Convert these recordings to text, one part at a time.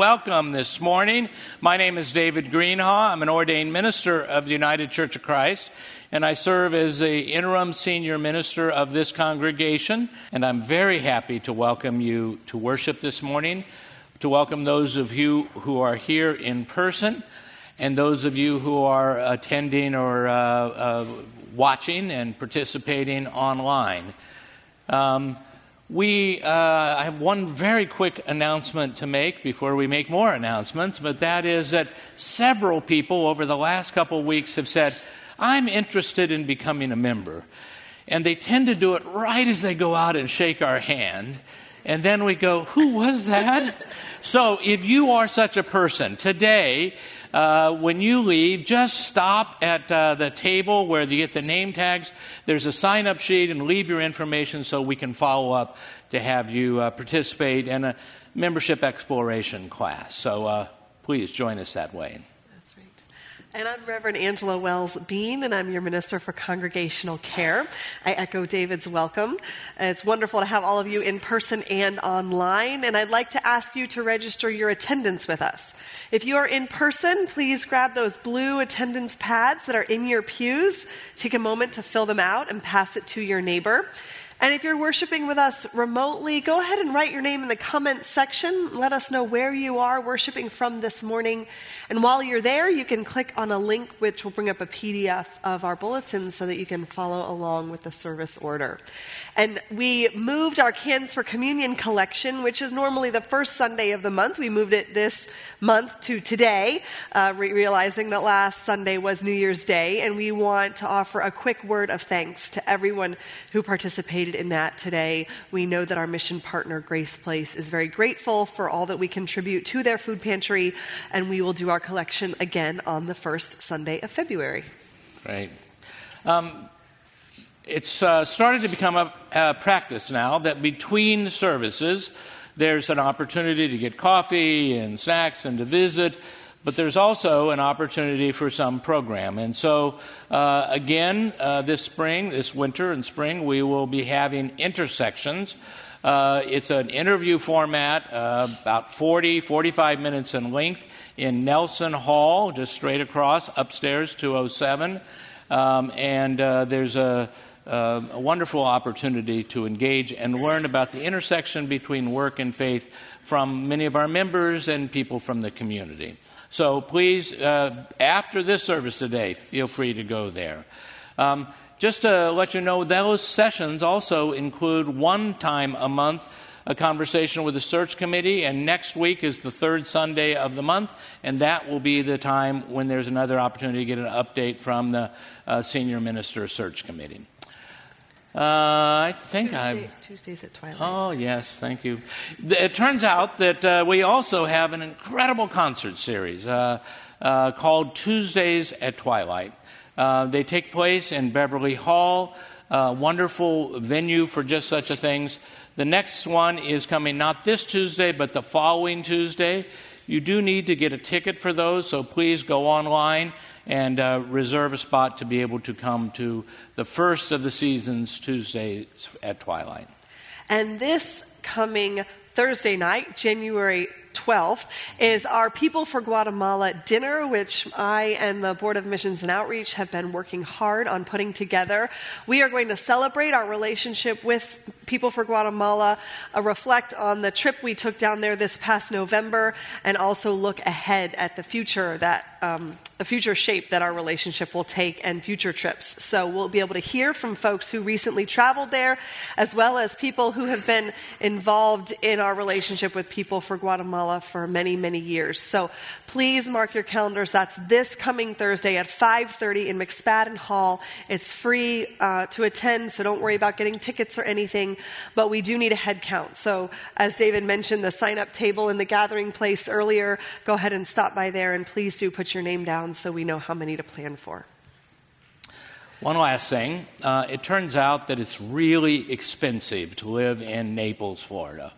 welcome this morning. My name is David Greenhaw. I'm an ordained minister of the United Church of Christ, and I serve as the interim senior minister of this congregation. And I'm very happy to welcome you to worship this morning, to welcome those of you who are here in person, and those of you who are attending or uh, uh, watching and participating online. Um, we uh, I have one very quick announcement to make before we make more announcements, but that is that several people over the last couple of weeks have said, I'm interested in becoming a member. And they tend to do it right as they go out and shake our hand. And then we go, Who was that? so if you are such a person, today, uh, when you leave, just stop at uh, the table where you get the name tags. There's a sign up sheet and leave your information so we can follow up to have you uh, participate in a membership exploration class. So uh, please join us that way. And I'm Reverend Angela Wells Bean, and I'm your Minister for Congregational Care. I echo David's welcome. It's wonderful to have all of you in person and online, and I'd like to ask you to register your attendance with us. If you are in person, please grab those blue attendance pads that are in your pews. Take a moment to fill them out and pass it to your neighbor. And if you're worshiping with us remotely, go ahead and write your name in the comments section. Let us know where you are worshiping from this morning. And while you're there, you can click on a link which will bring up a PDF of our bulletin so that you can follow along with the service order. And we moved our Cans for Communion collection, which is normally the first Sunday of the month. We moved it this month to today, uh, re- realizing that last Sunday was New Year's Day. And we want to offer a quick word of thanks to everyone who participated in that today. We know that our mission partner, Grace Place, is very grateful for all that we contribute to their food pantry. And we will do our collection again on the first Sunday of February. Great. Um, it's uh, started to become a, a, practice now that between services, there's an opportunity to get coffee and snacks and to visit, but there's also an opportunity for some program. And so, uh, again, uh, this spring, this winter and spring, we will be having intersections. Uh, it's an interview format, uh, about 40, 45 minutes in length, in Nelson Hall, just straight across, upstairs, 207. Um, and uh, there's a uh, a wonderful opportunity to engage and learn about the intersection between work and faith from many of our members and people from the community. So please, uh, after this service today, feel free to go there. Um, just to let you know, those sessions also include one time a month a conversation with the search committee, and next week is the third Sunday of the month, and that will be the time when there's another opportunity to get an update from the uh, senior minister search committee. Uh, I think i Tuesdays at Twilight. Oh, yes, thank you. It turns out that uh, we also have an incredible concert series uh, uh called Tuesdays at Twilight. Uh, they take place in Beverly Hall, a wonderful venue for just such a things. The next one is coming not this Tuesday, but the following Tuesday. You do need to get a ticket for those, so please go online and uh, reserve a spot to be able to come to the first of the season's Tuesdays at twilight. And this coming Thursday night, January 12th, is our People for Guatemala dinner, which I and the Board of Missions and Outreach have been working hard on putting together. We are going to celebrate our relationship with People for Guatemala, uh, reflect on the trip we took down there this past November, and also look ahead at the future that um, the future shape that our relationship will take and future trips. So we'll be able to hear from folks who recently traveled there, as well as people who have been involved in our relationship with People for Guatemala for many, many years. So please mark your calendars. That's this coming Thursday at 5:30 in McSpadden Hall. It's free uh, to attend, so don't worry about getting tickets or anything but we do need a head count. So, as David mentioned, the sign up table in the gathering place earlier, go ahead and stop by there and please do put your name down so we know how many to plan for. One last thing uh, it turns out that it's really expensive to live in Naples, Florida.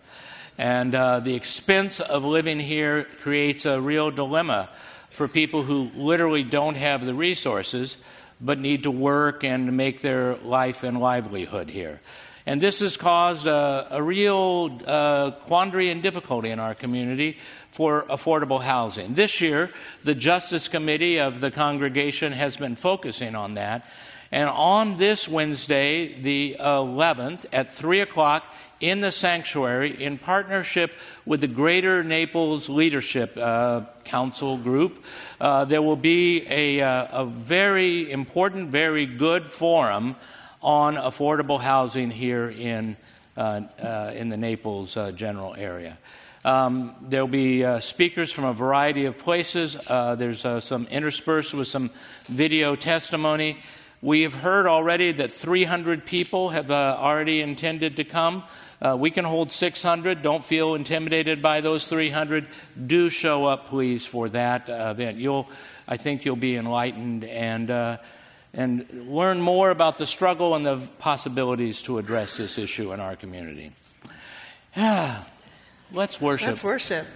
And uh, the expense of living here creates a real dilemma for people who literally don't have the resources but need to work and make their life and livelihood here. And this has caused a, a real uh, quandary and difficulty in our community for affordable housing. This year, the Justice Committee of the congregation has been focusing on that. And on this Wednesday, the 11th, at 3 o'clock in the sanctuary, in partnership with the Greater Naples Leadership uh, Council group, uh, there will be a, uh, a very important, very good forum on affordable housing here in, uh, uh, in the Naples uh, general area. Um, there'll be uh, speakers from a variety of places. Uh, there's some interspersed with some video testimony. We have heard already that 300 people have uh, already intended to come. Uh, we can hold 600. Don't feel intimidated by those 300. Do show up, please, for that uh, event. You'll, I think, you'll be enlightened and and learn more about the struggle and the possibilities to address this issue in our community. Yeah, let's worship. Let's worship.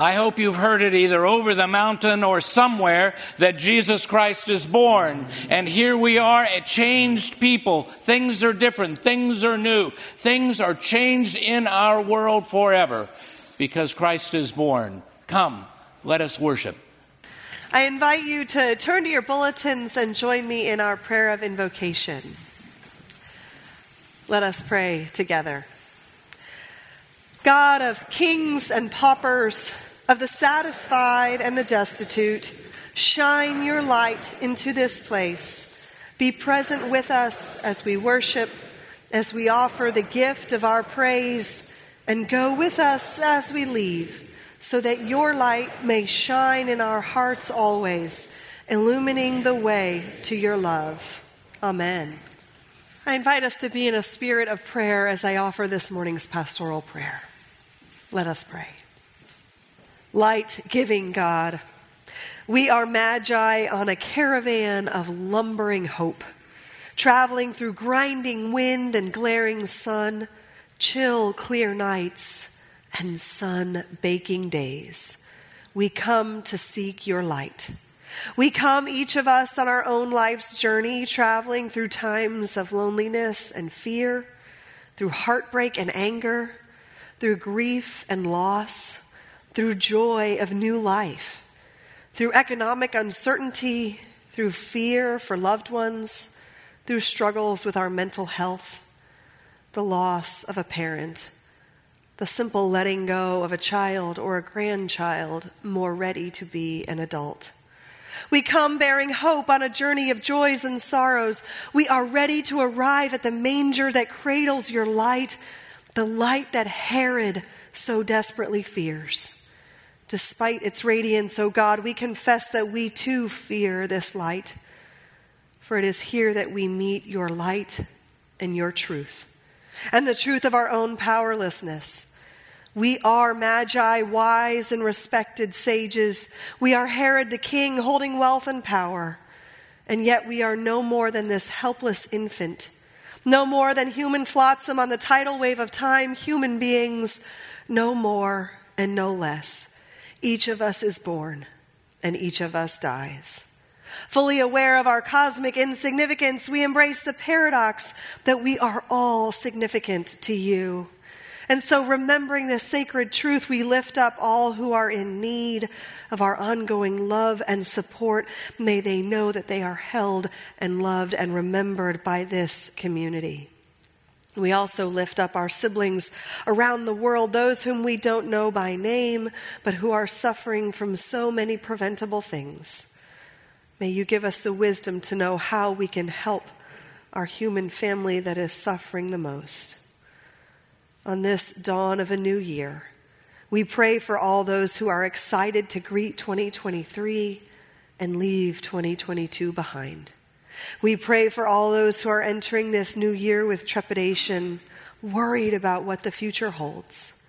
I hope you've heard it either over the mountain or somewhere that Jesus Christ is born. And here we are, a changed people. Things are different. Things are new. Things are changed in our world forever because Christ is born. Come, let us worship. I invite you to turn to your bulletins and join me in our prayer of invocation. Let us pray together. God of kings and paupers, of the satisfied and the destitute, shine your light into this place. Be present with us as we worship, as we offer the gift of our praise, and go with us as we leave so that your light may shine in our hearts always, illumining the way to your love. Amen. I invite us to be in a spirit of prayer as I offer this morning's pastoral prayer. Let us pray. Light giving God, we are magi on a caravan of lumbering hope, traveling through grinding wind and glaring sun, chill, clear nights and sun baking days. We come to seek your light. We come, each of us, on our own life's journey, traveling through times of loneliness and fear, through heartbreak and anger, through grief and loss, through joy of new life, through economic uncertainty, through fear for loved ones, through struggles with our mental health, the loss of a parent the simple letting go of a child or a grandchild more ready to be an adult. We come bearing hope on a journey of joys and sorrows. We are ready to arrive at the manger that cradles your light, the light that Herod so desperately fears. Despite its radiance, O God, we confess that we too fear this light, for it is here that we meet your light and your truth, and the truth of our own powerlessness we are magi, wise and respected sages. We are Herod the king, holding wealth and power. And yet we are no more than this helpless infant, no more than human flotsam on the tidal wave of time, human beings, no more and no less. Each of us is born, and each of us dies. Fully aware of our cosmic insignificance, we embrace the paradox that we are all significant to you. And so, remembering this sacred truth, we lift up all who are in need of our ongoing love and support. May they know that they are held and loved and remembered by this community. We also lift up our siblings around the world, those whom we don't know by name, but who are suffering from so many preventable things. May you give us the wisdom to know how we can help our human family that is suffering the most on this dawn of a new year. We pray for all those who are excited to greet 2023 and leave 2022 behind. We pray for all those who are entering this new year with trepidation, worried about what the future holds.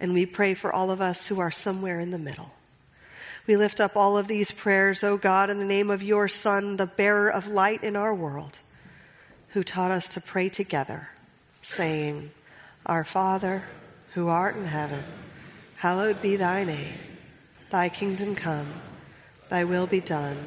And we pray for all of us who are somewhere in the middle. We lift up all of these prayers, O oh God, in the name of your Son, the bearer of light in our world, who taught us to pray together, saying, our Father, who art in heaven, hallowed be thy name. Thy kingdom come, thy will be done,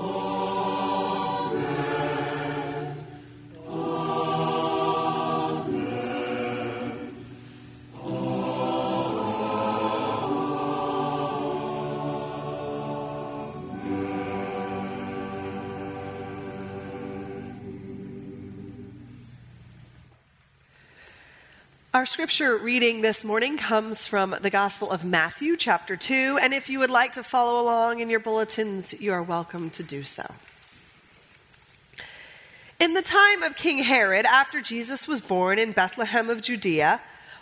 Our scripture reading this morning comes from the Gospel of Matthew, chapter 2. And if you would like to follow along in your bulletins, you are welcome to do so. In the time of King Herod, after Jesus was born in Bethlehem of Judea,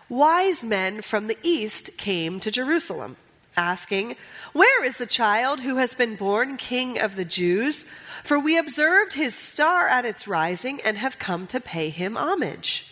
wise men from the east came to Jerusalem, asking, Where is the child who has been born king of the Jews? For we observed his star at its rising and have come to pay him homage.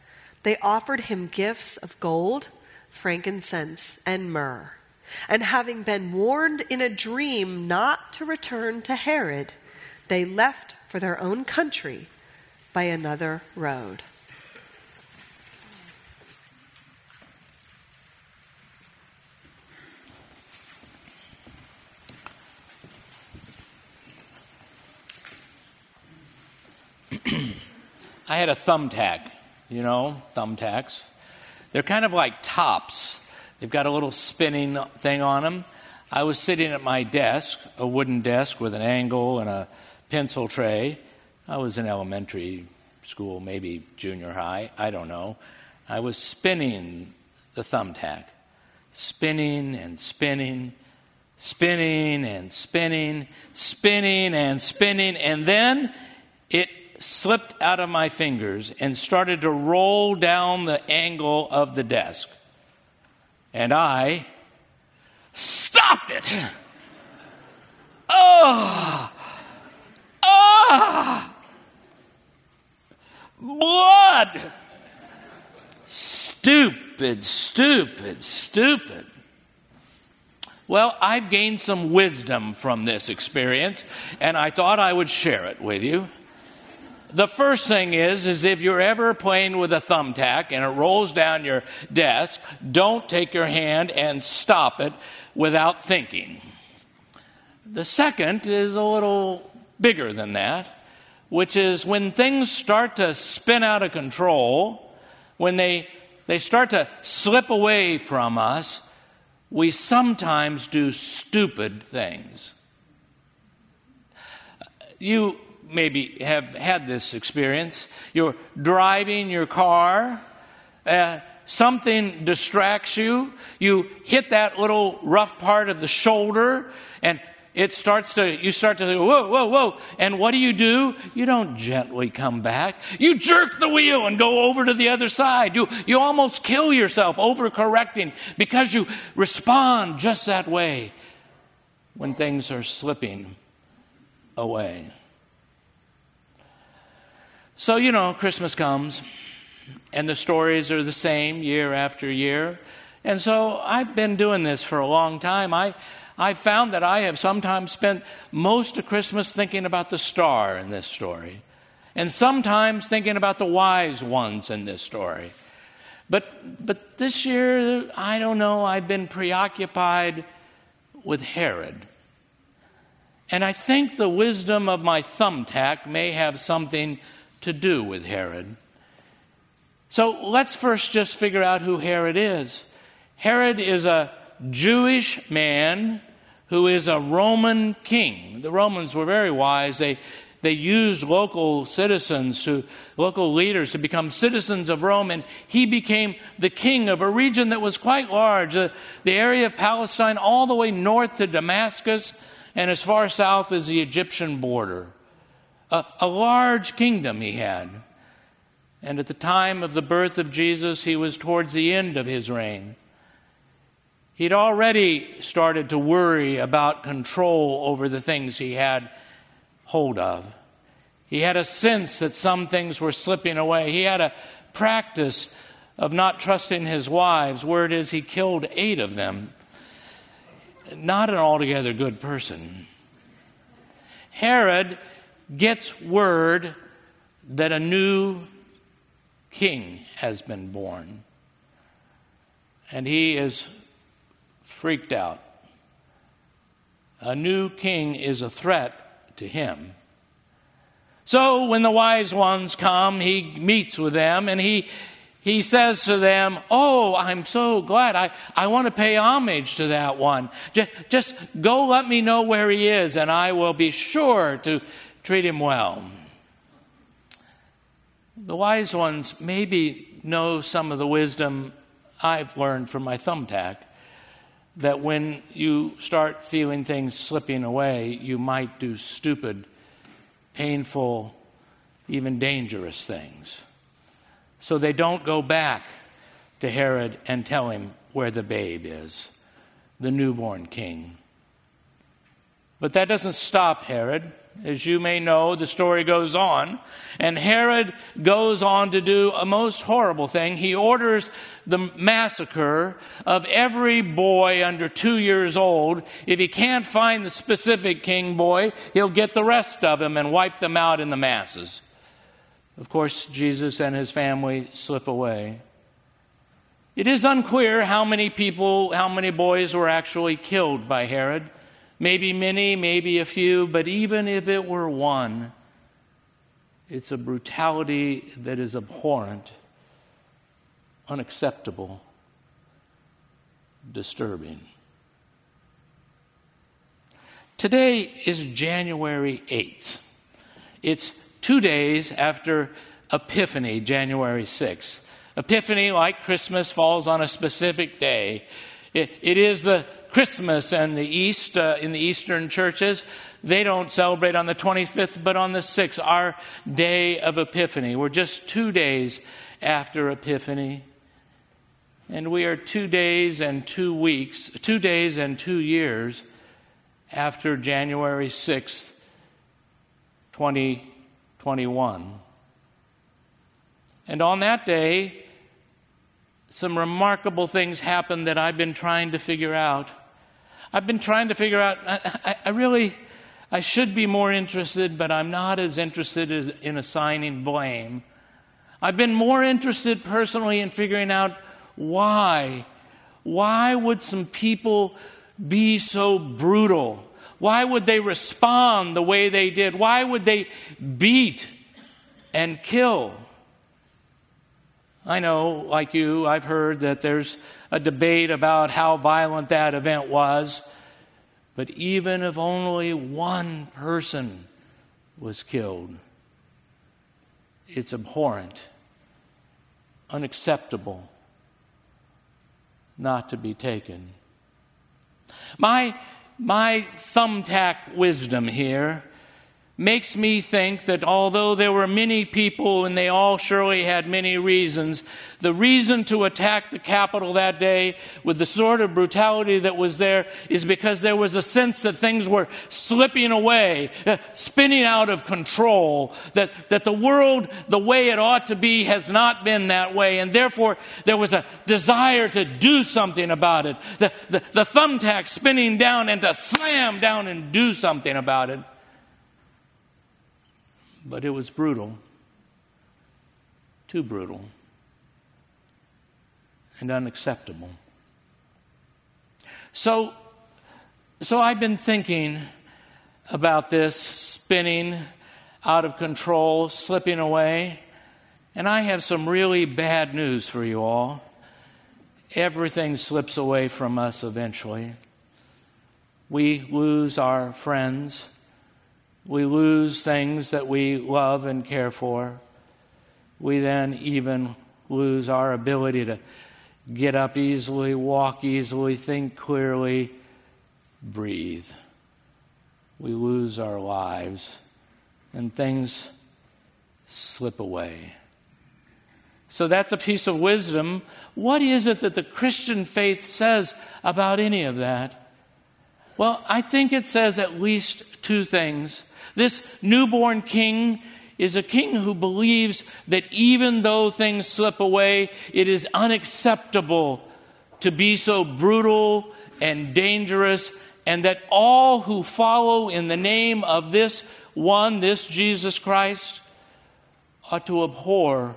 they offered him gifts of gold, frankincense, and myrrh. And having been warned in a dream not to return to Herod, they left for their own country by another road. I had a thumbtack you know, thumbtacks. They're kind of like tops. They've got a little spinning thing on them. I was sitting at my desk, a wooden desk with an angle and a pencil tray. I was in elementary school, maybe junior high, I don't know. I was spinning the thumbtack, spinning and spinning, spinning and spinning, spinning and spinning, and then it slipped out of my fingers and started to roll down the angle of the desk. And I stopped it. Oh! Ah! Blood! Stupid, stupid, stupid. Well, I've gained some wisdom from this experience, and I thought I would share it with you. The first thing is, is if you're ever playing with a thumbtack and it rolls down your desk, don't take your hand and stop it without thinking. The second is a little bigger than that, which is when things start to spin out of control, when they, they start to slip away from us, we sometimes do stupid things. You maybe have had this experience. You're driving your car, uh, something distracts you, you hit that little rough part of the shoulder, and it starts to, you start to whoa, whoa, whoa. And what do you do? You don't gently come back. You jerk the wheel and go over to the other side. You, you almost kill yourself overcorrecting because you respond just that way when things are slipping away. So, you know, Christmas comes, and the stories are the same year after year. And so I've been doing this for a long time. I, I found that I have sometimes spent most of Christmas thinking about the star in this story, and sometimes thinking about the wise ones in this story. But, but this year, I don't know, I've been preoccupied with Herod. And I think the wisdom of my thumbtack may have something to do with Herod. So let's first just figure out who Herod is. Herod is a Jewish man who is a Roman king. The Romans were very wise. They, they used local citizens to, local leaders to become citizens of Rome, and he became the king of a region that was quite large. The, the area of Palestine, all the way north to Damascus, and as far south as the Egyptian border. A, a large kingdom he had. And at the time of the birth of Jesus, he was towards the end of his reign. He'd already started to worry about control over the things he had hold of. He had a sense that some things were slipping away. He had a practice of not trusting his wives. Word is, he killed eight of them. Not an altogether good person. Herod gets word that a new king has been born. And he is freaked out. A new king is a threat to him. So when the wise ones come, he meets with them and he, he says to them, Oh, I'm so glad. I, I want to pay homage to that one. Just, just go let me know where he is, and I will be sure to treat him well. The wise ones maybe know some of the wisdom I've learned from my thumbtack that when you start feeling things slipping away, you might do stupid, painful, even dangerous things. So they don't go back to Herod and tell him where the babe is, the newborn king. But that doesn't stop Herod. As you may know, the story goes on. And Herod goes on to do a most horrible thing. He orders the massacre of every boy under two years old. If he can't find the specific king boy, he'll get the rest of them and wipe them out in the masses. Of course, Jesus and his family slip away. It is unclear how many people, how many boys were actually killed by Herod. Maybe many, maybe a few, but even if it were one, it's a brutality that is abhorrent, unacceptable, disturbing. Today is January 8th. It's two days after Epiphany, January 6th. Epiphany, like Christmas, falls on a specific day. it, it is the Christmas and the East uh, in the Eastern churches, they don't celebrate on the 25th, but on the 6th, our day of Epiphany. We're just two days after Epiphany. And we are two days and two weeks, two days and two years after January 6th, 2021. And on that day, some remarkable things happened that I've been trying to figure out. I've been trying to figure out, I, I, I really, I should be more interested, but I'm not as interested as in assigning blame. I've been more interested personally in figuring out why. Why would some people be so brutal? Why would they respond the way they did? Why would they beat and kill? I know, like you, I've heard that there's a debate about how violent that event was. But even if only one person was killed, it's abhorrent, unacceptable, not to be taken. My, my thumbtack wisdom here makes me think that although there were many people and they all surely had many reasons, the reason to attack the Capitol that day with the sort of brutality that was there is because there was a sense that things were slipping away, uh, spinning out of control, that, that the world, the way it ought to be, has not been that way, and therefore there was a desire to do something about it. The, the, the thumbtack spinning down and to slam down and do something about it but it was brutal, too brutal, and unacceptable. So, so I've been thinking about this spinning out of control, slipping away, and I have some really bad news for you all. Everything slips away from us eventually. We lose our friends. We lose things that we love and care for. We then even lose our ability to get up easily, walk easily, think clearly, breathe. We lose our lives, and things slip away. So that's a piece of wisdom. What is it that the Christian faith says about any of that? Well, I think it says at least two things. This newborn king is a king who believes that even though things slip away, it is unacceptable to be so brutal and dangerous, and that all who follow in the name of this one, this Jesus Christ, ought to abhor,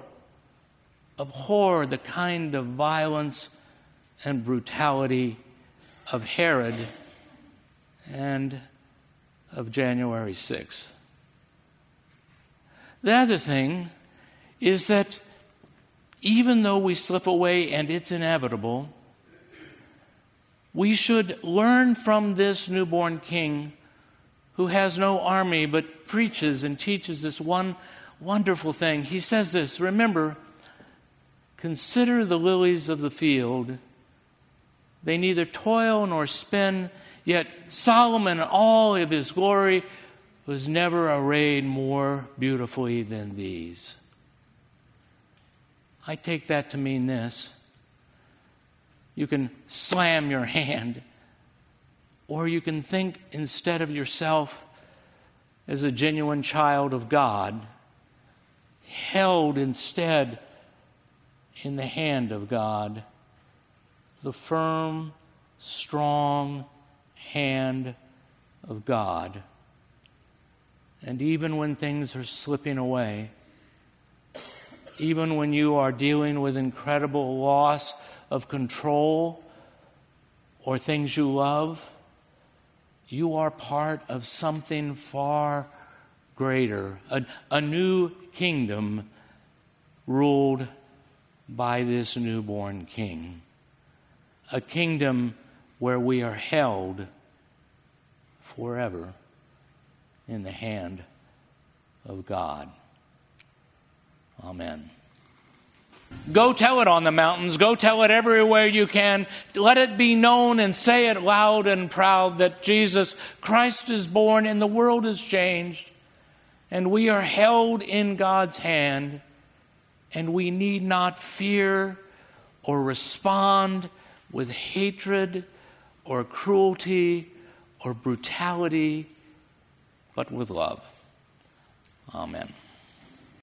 abhor the kind of violence and brutality of Herod and of January 6th. The other thing is that even though we slip away and it's inevitable, we should learn from this newborn king who has no army but preaches and teaches this one wonderful thing. He says this Remember, consider the lilies of the field. They neither toil nor spin Yet Solomon, all of his glory, was never arrayed more beautifully than these. I take that to mean this. You can slam your hand, or you can think instead of yourself as a genuine child of God, held instead in the hand of God, the firm, strong, hand of God. And even when things are slipping away, even when you are dealing with incredible loss of control or things you love, you are part of something far greater, a, a new kingdom ruled by this newborn king, a kingdom where we are held forever in the hand of God. Amen. Go tell it on the mountains. Go tell it everywhere you can. Let it be known and say it loud and proud that Jesus Christ is born and the world is changed. And we are held in God's hand. And we need not fear or respond with hatred or cruelty or brutality, but with love. Amen.